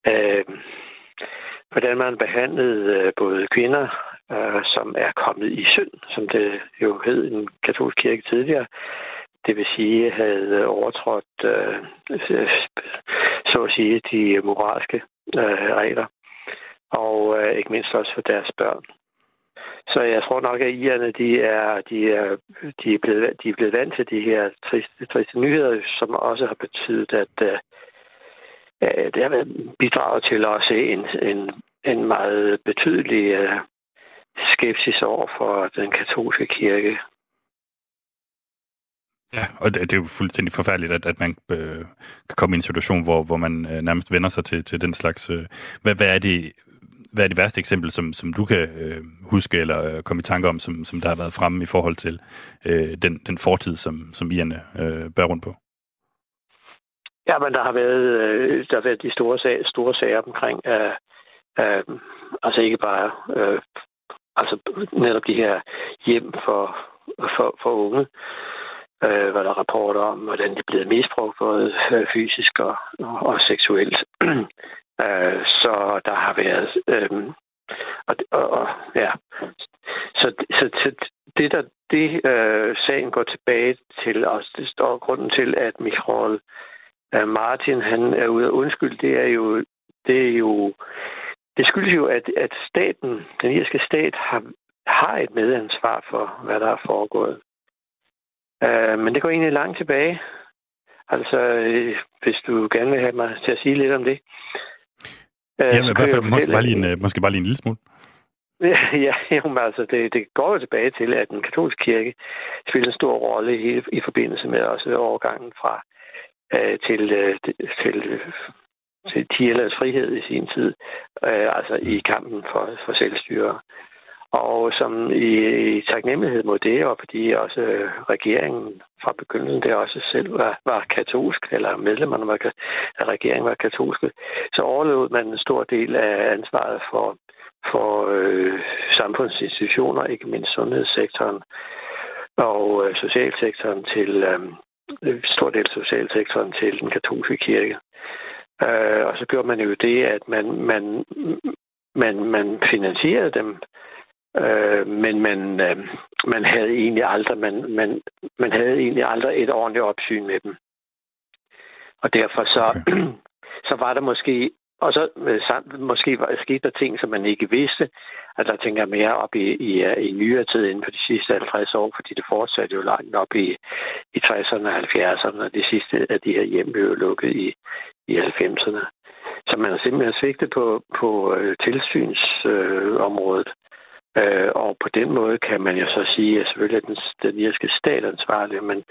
øh, hvordan man behandlede øh, både kvinder, øh, som er kommet i synd, som det jo hed i den katolske kirke tidligere, det vil sige, havde overtrådt, øh, så at sige, de moralske øh, regler, og øh, ikke mindst også for deres børn. Så jeg tror nok, at irerne, de er, de er, de er, blevet, de er blevet vant til de her triste, triste nyheder, som også har betydet, at uh, det har bidraget til også en, en, en meget betydelig uh, skepsis over for den katolske kirke. Ja, og det, det er jo fuldstændig forfærdeligt, at, at man øh, kan komme i en situation, hvor, hvor man øh, nærmest vender sig til, til den slags... Øh, hvad, hvad er det hvad er det værste eksempel, som, som du kan øh, huske eller øh, komme i tanke om, som, som der har været fremme i forhold til øh, den, den fortid, som, som Ierne øh, bærer rundt på? Ja, men der har været, øh, der har været de store, sag, store sager omkring, øh, øh, altså ikke bare, øh, altså netop de her hjem for, for, for unge, øh, hvor der er rapporter om, hvordan de er misbrugt, både øh, fysisk og, og, og seksuelt. Øh, så der har været... Øh, og, og, og, ja. Så, så, så det, der det øh, sagen går tilbage til, og det står grunden til, at Michael øh, Martin han er ude af undskyld, det er jo, det er jo det skyldes jo, at, at staten, den irske stat, har, har et medansvar for, hvad der er foregået. Øh, men det går egentlig langt tilbage. Altså, øh, hvis du gerne vil have mig til at sige lidt om det. Øh, Jamen, i hvert fald måske bare, lige en, øh, måske bare lige en lille smule. Ja, ja jo, men altså, det, det går jo tilbage til, at den katolske kirke spiller en stor rolle i, i forbindelse med også overgangen fra øh, til, øh, til, til Tierlands frihed i sin tid, øh, altså i kampen for, for selvstyre. Og som i, i taknemmelighed mod det, og fordi også øh, regeringen fra begyndelsen, der også selv var, var katolsk, eller medlemmerne var, af regeringen var katolske, så overlod man en stor del af ansvaret for, for øh, samfundsinstitutioner, ikke mindst sundhedssektoren og øh, socialsektoren til, øh, en stor del af socialsektoren til den katolske kirke. Øh, og så gjorde man jo det, at man, man, man, man finansierede dem, øh, men man, øh, man havde egentlig aldrig man, man, man havde egentlig aldrig et ordentligt opsyn med dem. Og derfor så, okay. så var der måske og så øh, måske var, skete der ting, som man ikke vidste. At der tænker mere op i, i, i nyere tid inden for de sidste 50 år, fordi det fortsatte jo langt op i, i 60'erne og 70'erne, og de sidste af de her hjem blev lukket i, i 90'erne. Så man har simpelthen svigtet på, på øh, tilsynsområdet. Øh, Øh, og på den måde kan man jo så sige, at selvfølgelig er den, den irske stat ansvarlig, men,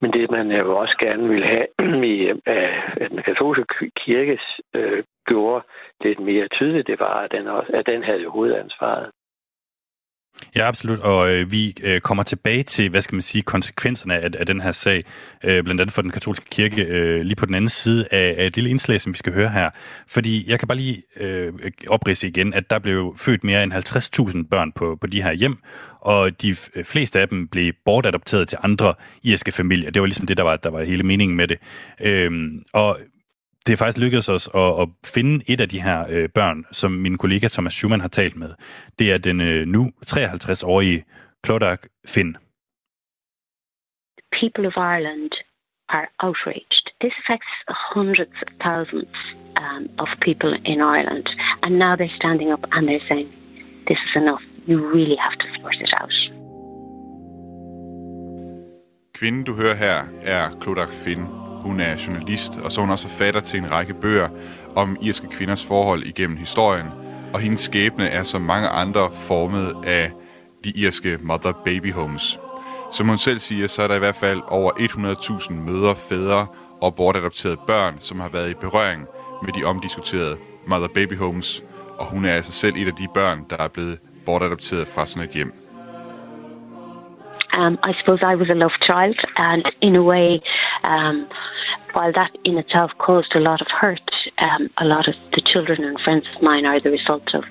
men det man jo også gerne vil have i at den katolske kirke øh, gjorde lidt mere tydeligt, det var, at den, også, at den havde hovedansvaret. Ja, absolut. Og øh, vi øh, kommer tilbage til, hvad skal man sige, konsekvenserne af, af den her sag, øh, blandt andet for den katolske kirke, øh, lige på den anden side af, af et lille indslag, som vi skal høre her. Fordi jeg kan bare lige øh, oprise igen, at der blev født mere end 50.000 børn på, på de her hjem, og de øh, fleste af dem blev bortadopteret til andre irske familier. Det var ligesom det, der var, der var hele meningen med det. Øh, og det er faktisk lykkedes os at, at finde et af de her øh, børn, som min kollega Thomas Schumann har talt med. Det er den øh, nu 53-årige Clodagh Finn. People of Ireland are outraged. This affects hundreds of thousands um, of people in Ireland. And now they're standing up and they're saying, this is enough. You really have to force it out. Kvinden, du hører her, er Clodagh Finn, hun er journalist, og så er hun også forfatter til en række bøger om irske kvinders forhold igennem historien, og hendes skæbne er som mange andre formet af de irske mother-baby homes. Som hun selv siger, så er der i hvert fald over 100.000 mødre, fædre og bortadopterede børn, som har været i berøring med de omdiskuterede mother-baby homes, og hun er altså selv et af de børn, der er blevet bortadopteret fra sådan et hjem. Um, I suppose I was a love child, and in a way, um, while that in itself caused a lot of hurt, um, a lot of the children and friends of mine are the result of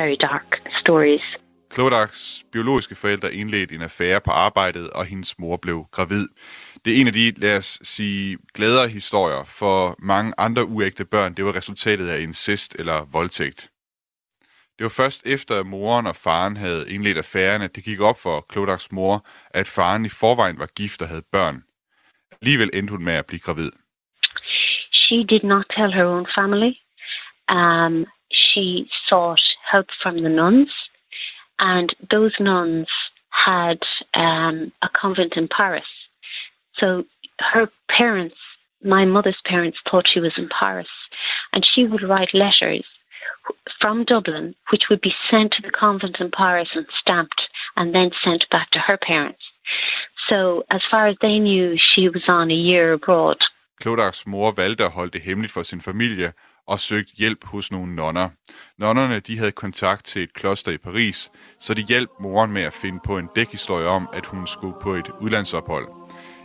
very dark stories. Klodags biologiske forældre indledte en affære på arbejdet, og hendes mor blev gravid. Det er en af de, lad os sige, glæder historier for mange andre uægte børn. Det var resultatet af incest eller voldtægt. Det var først efter, at moren og faren havde indledt affæren, at det gik op for Klodags mor, at faren i forvejen var gift og havde børn. Alligevel endte hun med at blive gravid. She did not tell her own family. Um, she sought help from the nuns, and those nuns had um, a convent in Paris. So her parents, my mother's parents, thought she was in Paris, and she would write letters from Dublin, which would be sent to the convent in Paris and stamped and then sent back to her parents. So, as far as they knew, she was on a year abroad. Klodaks mor valgte at holde det hemmeligt for sin familie og søgte hjælp hos nogle nonner. Nonnerne de havde kontakt til et kloster i Paris, så de hjalp moren med at finde på en dækhistorie om, at hun skulle på et udlandsophold.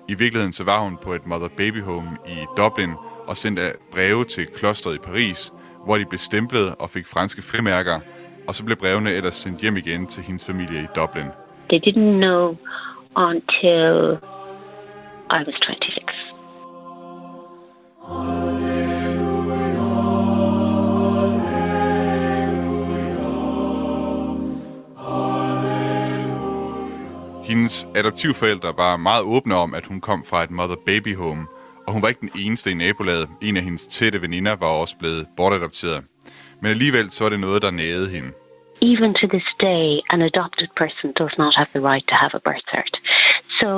I virkeligheden så var hun på et Mother Baby Home i Dublin og sendte breve til klosteret i Paris, hvor de blev stemplet og fik franske frimærker, og så blev brevene ellers sendt hjem igen til hendes familie i Dublin. They didn't know until I was 26. Hendes adoptivforældre var meget åbne om, at hun kom fra et mother-baby home, og hun var ikke den eneste i nabolaget. En af hendes tætte veninder var også blevet bortadopteret. Men alligevel så var det noget, der nagede hende. Even to this day, an adopted person does not have the right to have a birth cert. So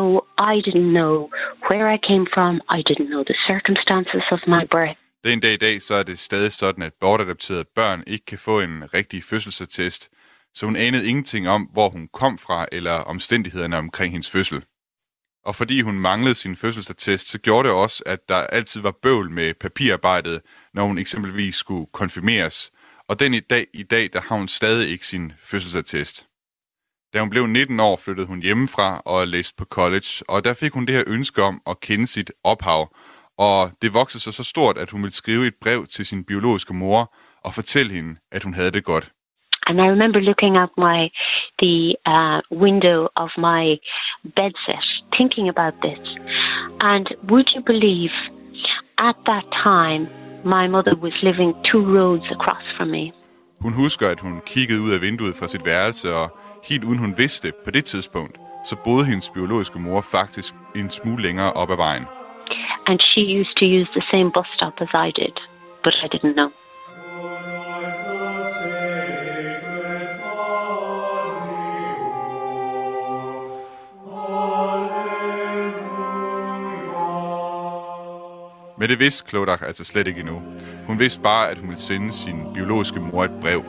I didn't know where I came from. I didn't know the circumstances of my birth. Den dag i dag, så er det stadig sådan, at bortadopterede børn ikke kan få en rigtig fødselsattest, så hun anede ingenting om, hvor hun kom fra eller omstændighederne omkring hendes fødsel. Og fordi hun manglede sin fødselsattest, så gjorde det også, at der altid var bøvl med papirarbejdet, når hun eksempelvis skulle konfirmeres. Og den i dag, i dag der har hun stadig ikke sin fødselsattest. Da hun blev 19 år, flyttede hun hjemmefra og læste på college, og der fik hun det her ønske om at kende sit ophav. Og det voksede sig så stort, at hun ville skrive et brev til sin biologiske mor og fortælle hende, at hun havde det godt. And I remember looking out my the uh, window of my bedset, thinking about this. And would you believe, at that time, my mother was living two roads across from me. Hun husker, at hun kiggede ud af vinduet fra sit værelse, og helt uden hun vidste på det tidspunkt, så boede hendes biologiske mor faktisk en smule længere op ad vejen. And she used to use the same bus stop as I did, but I didn't know. Men det vidste Klodak altså slet ikke endnu. Hun vidste bare, at hun ville sende sin biologiske mor et brev.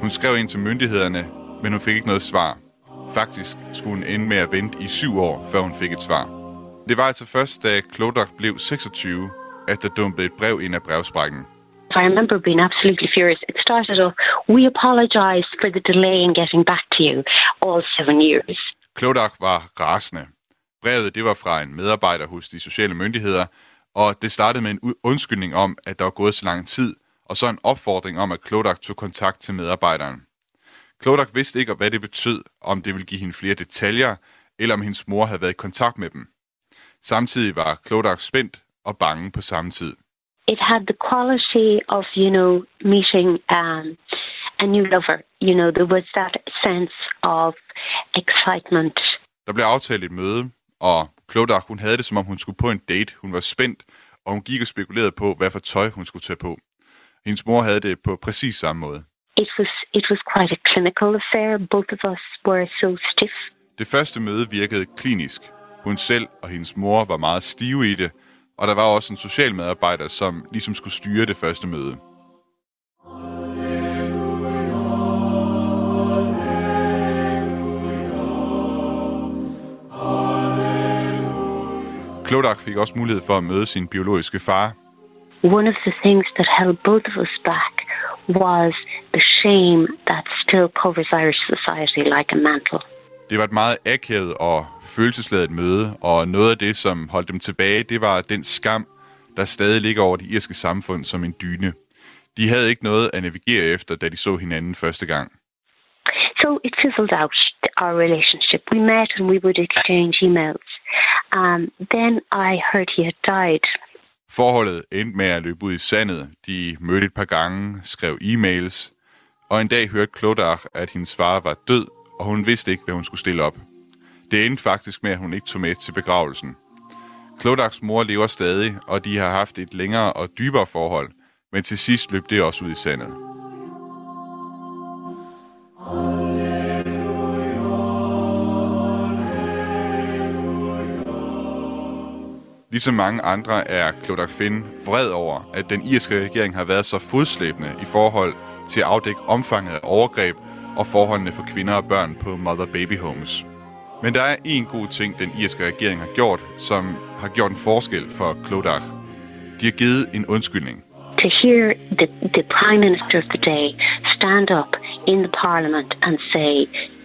Hun skrev ind til myndighederne, men hun fik ikke noget svar. Faktisk skulle hun ende med at vente i syv år, før hun fik et svar. Det var altså først, da Klodak blev 26, at der dumpede et brev ind af brevsprækken. I remember being absolutely furious. It started off, we apologize for the delay in getting back to you all seven years. Klodak var rasende. Brevet det var fra en medarbejder hos de sociale myndigheder, og det startede med en undskyldning om, at der var gået så lang tid, og så en opfordring om, at Klodak tog kontakt til medarbejderen. Klodak vidste ikke, hvad det betød, om det ville give hende flere detaljer, eller om hendes mor havde været i kontakt med dem. Samtidig var Klodak spændt og bange på samme tid. It had the quality of, you know, meeting um, a new lover. You know, there was that sense of excitement. Der blev aftalt et møde, og Klodak, hun havde det, som om hun skulle på en date. Hun var spændt, og hun gik og spekulerede på, hvad for tøj hun skulle tage på. Hendes mor havde det på præcis samme måde. It was it was quite a clinical affair. Both of us were so stiff. Det første møde virkede klinisk. Hun selv og hendes mor var meget stive i det, og der var også en social medarbejder, som ligesom skulle styre det første møde. Klodak fik også mulighed for at møde sin biologiske far. One of the things that held both of us back was shame that still covers Irish society like a mantle. Det var et meget akavet og følelsesladet møde, og noget af det, som holdt dem tilbage, det var den skam, der stadig ligger over det irske samfund som en dyne. De havde ikke noget at navigere efter, da de så hinanden første gang. So it fizzled out our relationship. We met and we would exchange emails. Um, then I heard he had died. Forholdet endte med at løbe ud i sandet. De mødte et par gange, skrev e-mails, og en dag hørte Klodar, at hendes far var død, og hun vidste ikke, hvad hun skulle stille op. Det endte faktisk med, at hun ikke tog med til begravelsen. Klodaks mor lever stadig, og de har haft et længere og dybere forhold, men til sidst løb det også ud i sandet. Ligesom mange andre er Klodak Finn vred over, at den irske regering har været så fodslæbende i forhold til at afdække omfanget af overgreb og forholdene for kvinder og børn på Mother Baby Homes. Men der er en god ting, den irske regering har gjort, som har gjort en forskel for Clodagh. De har givet en undskyldning. To hear the, the Prime Minister of the day stand up in the Parliament and say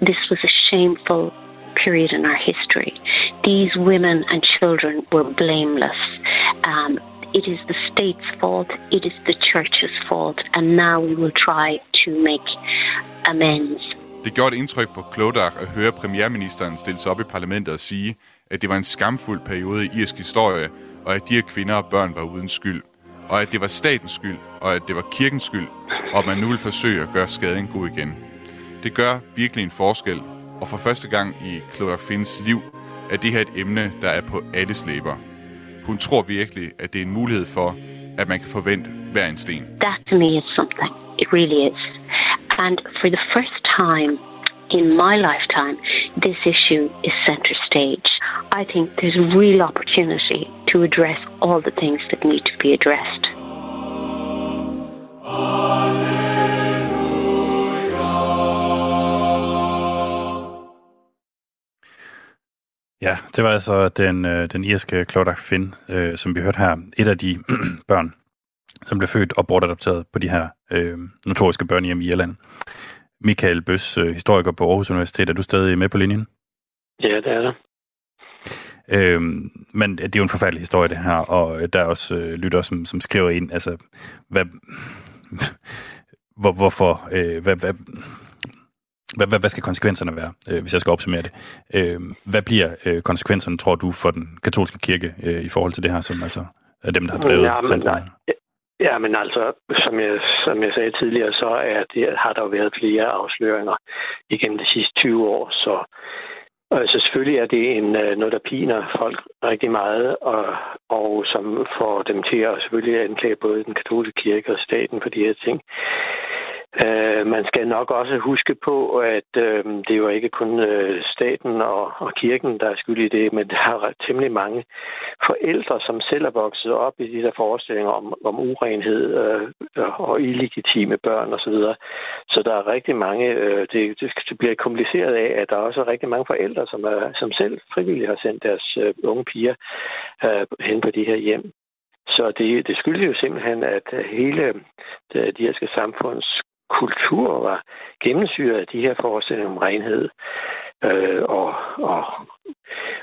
this was a shameful period in our history. These women and children were blameless. Um, it is the state's fault, it is the church's fault, and now we will try to make amends. Det gjorde et indtryk på Klodach at høre premierministeren stille sig op i parlamentet og sige, at det var en skamfuld periode i irsk historie, og at de her kvinder og børn var uden skyld. Og at det var statens skyld, og at det var kirkens skyld, og at man nu vil forsøge at gøre skaden god igen. Det gør virkelig en forskel, og for første gang i Klodach Finns liv er det her et emne, der er på alles læber. Hun tror virkelig, at det er en mulighed for, at man kan forvente hver en sten. That to me is something. It really is. And for the first time in my lifetime, this issue is center stage. I think there's a real opportunity to address all the things that need to be addressed. Ja, det var altså den, øh, den irske Klodak Finn, øh, som vi hørte her. Et af de børn, som blev født og bortadopteret på de her øh, notoriske børnehjem i Irland. Michael Bøs, øh, historiker på Aarhus Universitet. Er du stadig med på linjen? Ja, det er der. Øhm, men det er jo en forfærdelig historie, det her, og der er også øh, lytter, som, som skriver ind, altså, hvad, hvor, hvorfor, øh, hvad, hvad, hvad, hvad, hvad skal konsekvenserne være, øh, hvis jeg skal opsummere det? Øh, hvad bliver øh, konsekvenserne, tror du, for den katolske kirke øh, i forhold til det her, som altså er dem, der har drevet ja, nej, Ja, men altså, som jeg, som jeg sagde tidligere, så er det, har der jo været flere afsløringer igennem de sidste 20 år, så Altså selvfølgelig er det en, øh, noget, der piner folk rigtig meget, og, og som får dem til at selvfølgelig anklage både den katolske kirke og staten for de her ting. Øh, man skal nok også huske på, at øh, det er jo ikke kun øh, staten og, og kirken, der er skyld i det, men der er temmelig mange forældre, som selv er vokset op i de der forestillinger om, om urenhed øh, og illegitime børn osv. Så, videre. så der er rigtig mange, uh, det, det bliver kompliceret af, at der er også rigtig mange forældre, som, er, som selv frivilligt har sendt deres unge piger uh, hen på de her hjem. Så det, det skyldes jo simpelthen, at hele det irske samfunds kultur var gennemsyret af de her forestillinger om renhed øh, og, og,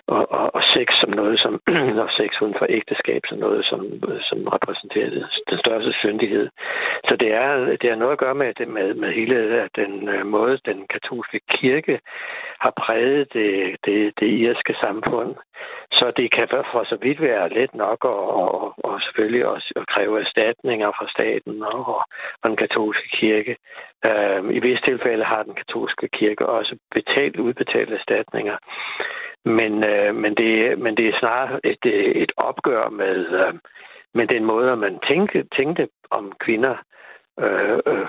og, og, og sex som noget som og sex uden for ægteskab som noget som, som repræsenterede den største syndighed. Så det er, det er noget at gøre med, med, med hele den øh, måde, den katolske kirke har præget det, det, det irske samfund. Så det kan for så vidt være let nok og, og, og selvfølgelig også at kræve erstatninger fra staten og, og den katolske kirke. Øh, I visse tilfælde har den katolske kirke også betalt, udbetalt erstatninger. Men, øh, men, det, men det er snarere et, et opgør med, øh, med den måde, man tænkte, tænkte om kvinder øh, øh,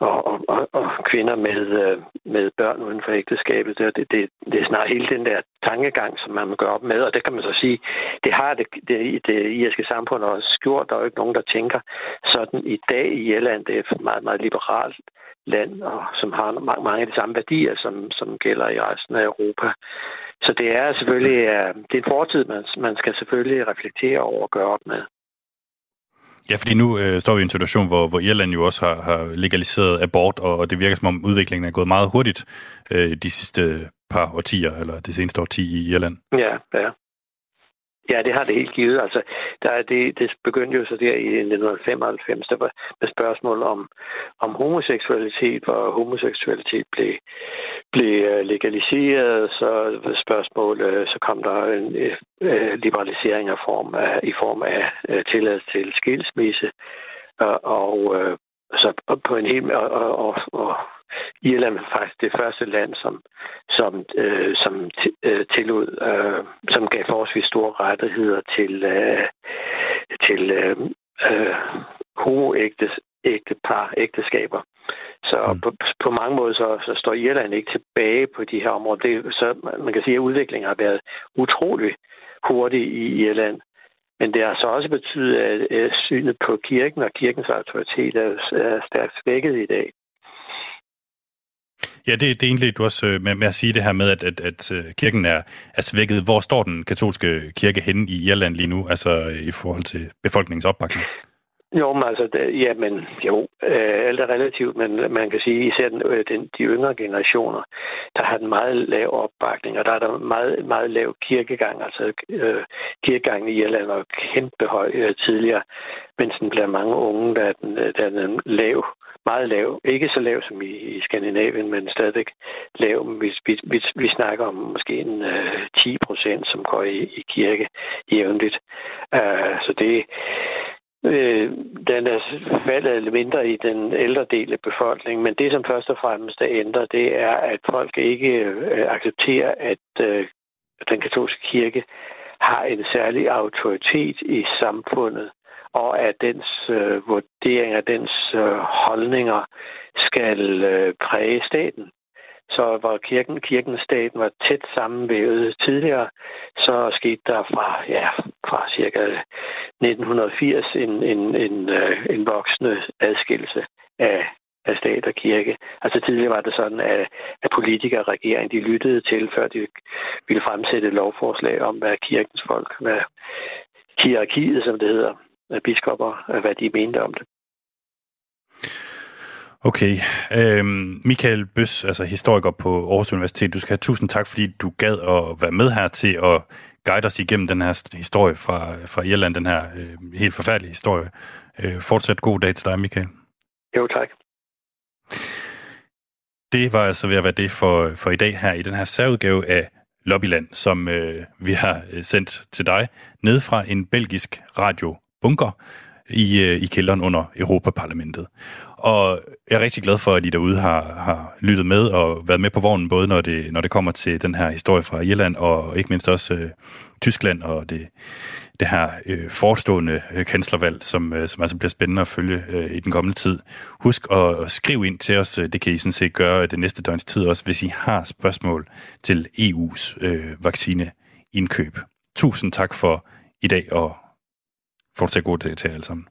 og, og, og, og kvinder med, øh, med børn uden for ægteskabet. Det, det, det er snart hele den der tankegang, som man gør op med, og det kan man så sige, det har det, det, det irske samfund også gjort. Der er jo ikke nogen, der tænker sådan i dag i Irland. Det er meget, meget liberalt land, og som har mange, af de samme værdier, som, som gælder i resten af Europa. Så det er selvfølgelig det er en fortid, man, man skal selvfølgelig reflektere over og gøre op med. Ja, fordi nu øh, står vi i en situation, hvor, hvor Irland jo også har, har legaliseret abort, og, og det virker som om udviklingen er gået meget hurtigt øh, de sidste par årtier, eller det seneste årti i Irland. Ja, ja. Ja, det har det helt givet. Altså, der er det, det begyndte jo så der i 1995, der var med spørgsmål om, om homoseksualitet, hvor homoseksualitet blev, blev øh, legaliseret, så spørgsmål, øh, så kom der en øh, liberalisering af form af, i form af tilladelse til skilsmisse, og, og så på en hel og, og, og, og Irland var faktisk det første land, som, som, øh, som øh, tillod, øh, som gav forholdsvis store rettigheder til, øh, til øh, øh, homoægte ægte par, ægteskaber. Så mm. på, på mange måder så, så står Irland ikke tilbage på de her områder. Det, så man kan sige, at udviklingen har været utrolig hurtig i Irland. Men det har så også betydet, at synet på kirken og kirkens autoritet er, er stærkt svækket i dag. Ja, det, det er egentlig du også øh, med, med at sige det her med, at, at, at øh, kirken er, er svækket. Hvor står den katolske kirke henne i Irland lige nu, altså øh, i forhold til befolkningens opbakning? Jo, men altså, ja, men jo, øh, alt er relativt, men man kan sige, især den, øh, den, de yngre generationer, der har den meget lav opbakning, og der er der meget, meget lav kirkegang, altså øh, kirkegangen i Irland var kæmpe høj øh, tidligere, mens den bliver mange unge, der er den, der er den lav, meget lav. Ikke så lav som i, i Skandinavien, men stadig lav. Vi, vi, vi, vi snakker om måske en øh, 10 procent, som går i, i kirke jævnligt. Øh, så det Øh, den er faldet mindre i den ældre del af befolkningen, men det, som først og fremmest er ændret, det er, at folk ikke øh, accepterer, at øh, den katolske kirke har en særlig autoritet i samfundet, og at dens øh, vurderinger, dens øh, holdninger skal øh, præge staten. Så hvor kirken, kirken og staten var tæt sammenvævet tidligere, så skete der fra, ja, fra cirka 1980 en, en, en, øh, en voksende adskillelse af, af stat og kirke. Altså tidligere var det sådan, at, at politikere og regering, de lyttede til, før de ville fremsætte et lovforslag om, hvad kirkens folk, hvad hierarkiet, som det hedder, biskopper, hvad de mente om det. Okay. Øhm, Michael Bøs, altså historiker på Aarhus Universitet, du skal have tusind tak, fordi du gad at være med her til at guide os igennem den her historie fra, fra Irland, den her øh, helt forfærdelige historie. Øh, fortsat god dag til dig, Michael. Jo, tak. Det var altså ved at være det for, for i dag her i den her særudgave af Lobbyland, som øh, vi har øh, sendt til dig ned fra en belgisk bunker i, øh, i kælderen under Europaparlamentet. Og jeg er rigtig glad for, at I derude har, har lyttet med og været med på vognen, både når det, når det kommer til den her historie fra Irland, og ikke mindst også øh, Tyskland og det, det her øh, forestående øh, kanslervalg, som, øh, som altså bliver spændende at følge øh, i den kommende tid. Husk at, at skrive ind til os, øh, det kan I sådan set gøre øh, det næste døgns tid også, hvis I har spørgsmål til EU's øh, vaccineindkøb. Tusind tak for i dag, og fortsat god dag til jer alle sammen.